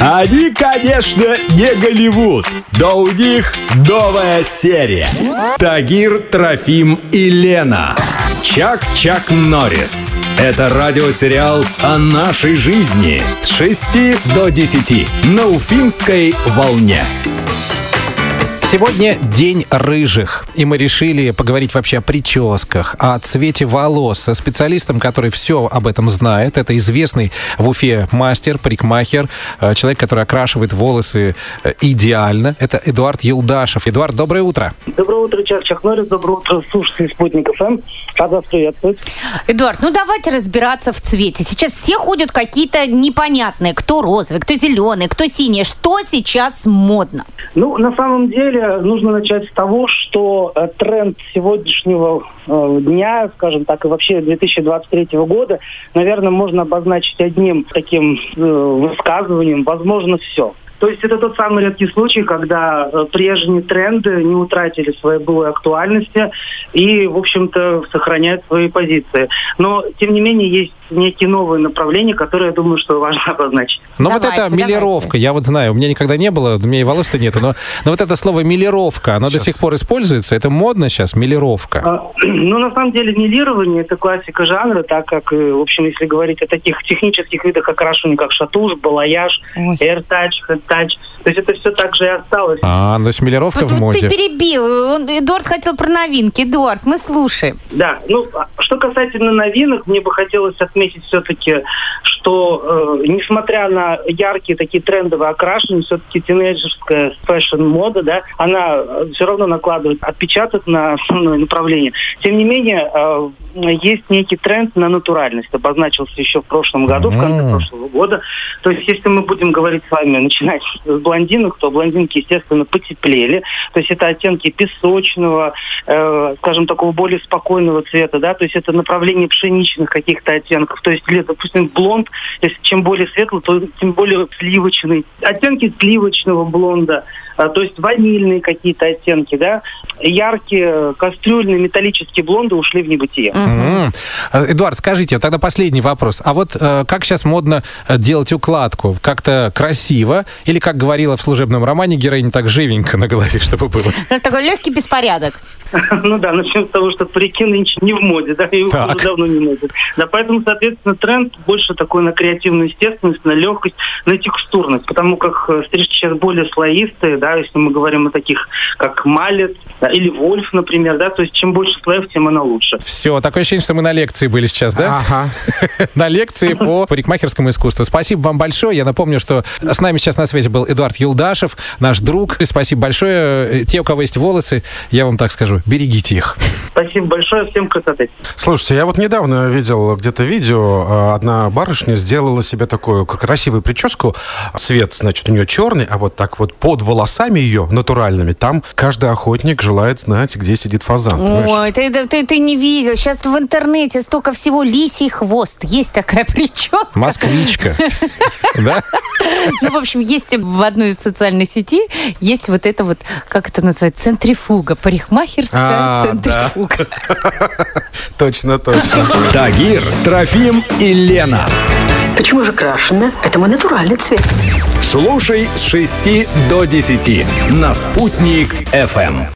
Они, конечно, не Голливуд, но у них новая серия. Тагир, Трофим и Лена. Чак-Чак Норрис. Это радиосериал о нашей жизни с 6 до 10 на Уфимской волне. Сегодня день рыжих, и мы решили поговорить вообще о прическах, о цвете волос со специалистом, который все об этом знает. Это известный в Уфе мастер, парикмахер, э, человек, который окрашивает волосы э, идеально. Это Эдуард Юлдашев. Эдуард, доброе утро. Доброе утро, Чак Чак Норрис. Доброе утро, слушатели Спутник ФМ. Рад вас приветствовать. Эдуард, ну давайте разбираться в цвете. Сейчас все ходят какие-то непонятные. Кто розовый, кто зеленый, кто синий. Что сейчас модно? Ну, на самом деле, нужно начать с того, что э, тренд сегодняшнего э, дня, скажем так, и вообще 2023 года, наверное, можно обозначить одним таким э, высказыванием «возможно все». То есть это тот самый редкий случай, когда э, прежние тренды не утратили своей былой актуальности и, в общем-то, сохраняют свои позиции. Но, тем не менее, есть некие новые направления, которые, я думаю, что важно обозначить. Но вот Давайте, эта милировка, давайте. я вот знаю, у меня никогда не было, у меня и волос-то нету, но, но вот это слово милировка, оно до сих пор используется, это модно сейчас, милировка. А, Ну, на самом деле, мелирование – это классика жанра, так как, э, в общем, если говорить о таких технических видах окрашивания, как шатуш, балаяж, airtouch, hair touch, то есть это все так же и осталось. А, ну, то есть мелировка Вот, в вот ты моде. перебил. Он- Эдуард хотел про новинки. Эдуард, мы слушаем. Да, ну, что касательно новинок, мне бы хотелось отметить все-таки, что э, несмотря на яркие такие трендовые окрашивания, все-таки тинейджерская fashion -мода, да, она все равно накладывает отпечаток на основное направление. Тем не менее, э, есть некий тренд на натуральность, обозначился еще в прошлом году, в конце прошлого года. То есть, если мы будем говорить с вами, начинать с блондинок, то блондинки, естественно, потеплели. То есть, это оттенки песочного, э, скажем, такого более спокойного цвета, да, то есть это направление пшеничных каких-то оттенков. То есть, или, допустим, блонд, если чем более светлый, то тем более сливочный. Оттенки сливочного блонда, а, то есть ванильные какие-то оттенки, да. Яркие кастрюльные металлические блонды ушли в небытие. Э, Эдуард, скажите, тогда последний вопрос. А вот э, как сейчас модно э, делать укладку? Как-то красиво? Или, как говорила в служебном романе героиня, так живенько на голове, чтобы было? Это такой легкий беспорядок. Ну да, начнем с того, что парики нынче не в моде, да, и Так. уже давно не носят. Да, поэтому, соответственно, тренд больше такой на креативную естественность, на легкость, на текстурность, потому как э, стрижки сейчас более слоистые, да, если мы говорим о таких, как малет да, или вольф, например, да, то есть чем больше слоев, тем она лучше. Все, такое ощущение, что мы на лекции были сейчас, да? Ага. На лекции по парикмахерскому искусству. Спасибо вам большое. Я напомню, что с нами сейчас на связи был Эдуард Юлдашев, наш друг. Спасибо большое. Э, Те, у кого есть волосы, я вам так скажу, берегите их. Спасибо большое, всем красоты. Слушайте, я вот недавно видел где-то видео, э, одна барышня сделала себе такую красивую прическу. Цвет, значит, у нее черный, а вот так вот под волосами ее натуральными, там каждый охотник желает знать, где сидит фазан. Ой, ты, ты- ты, ты не видел. Сейчас в интернете столько всего лисий хвост. Есть такая прическа. Москвичка. Да? Ну, в общем, есть в одной из социальных сетей, есть вот это вот, как это называется, центрифуга, парикмахерская А, центрифуга. Точно, точно. Тагир, Трофим и Лена. Почему же крашеная? Это мой натуральный цвет. Слушай с 6 до 10 на «Спутник FM.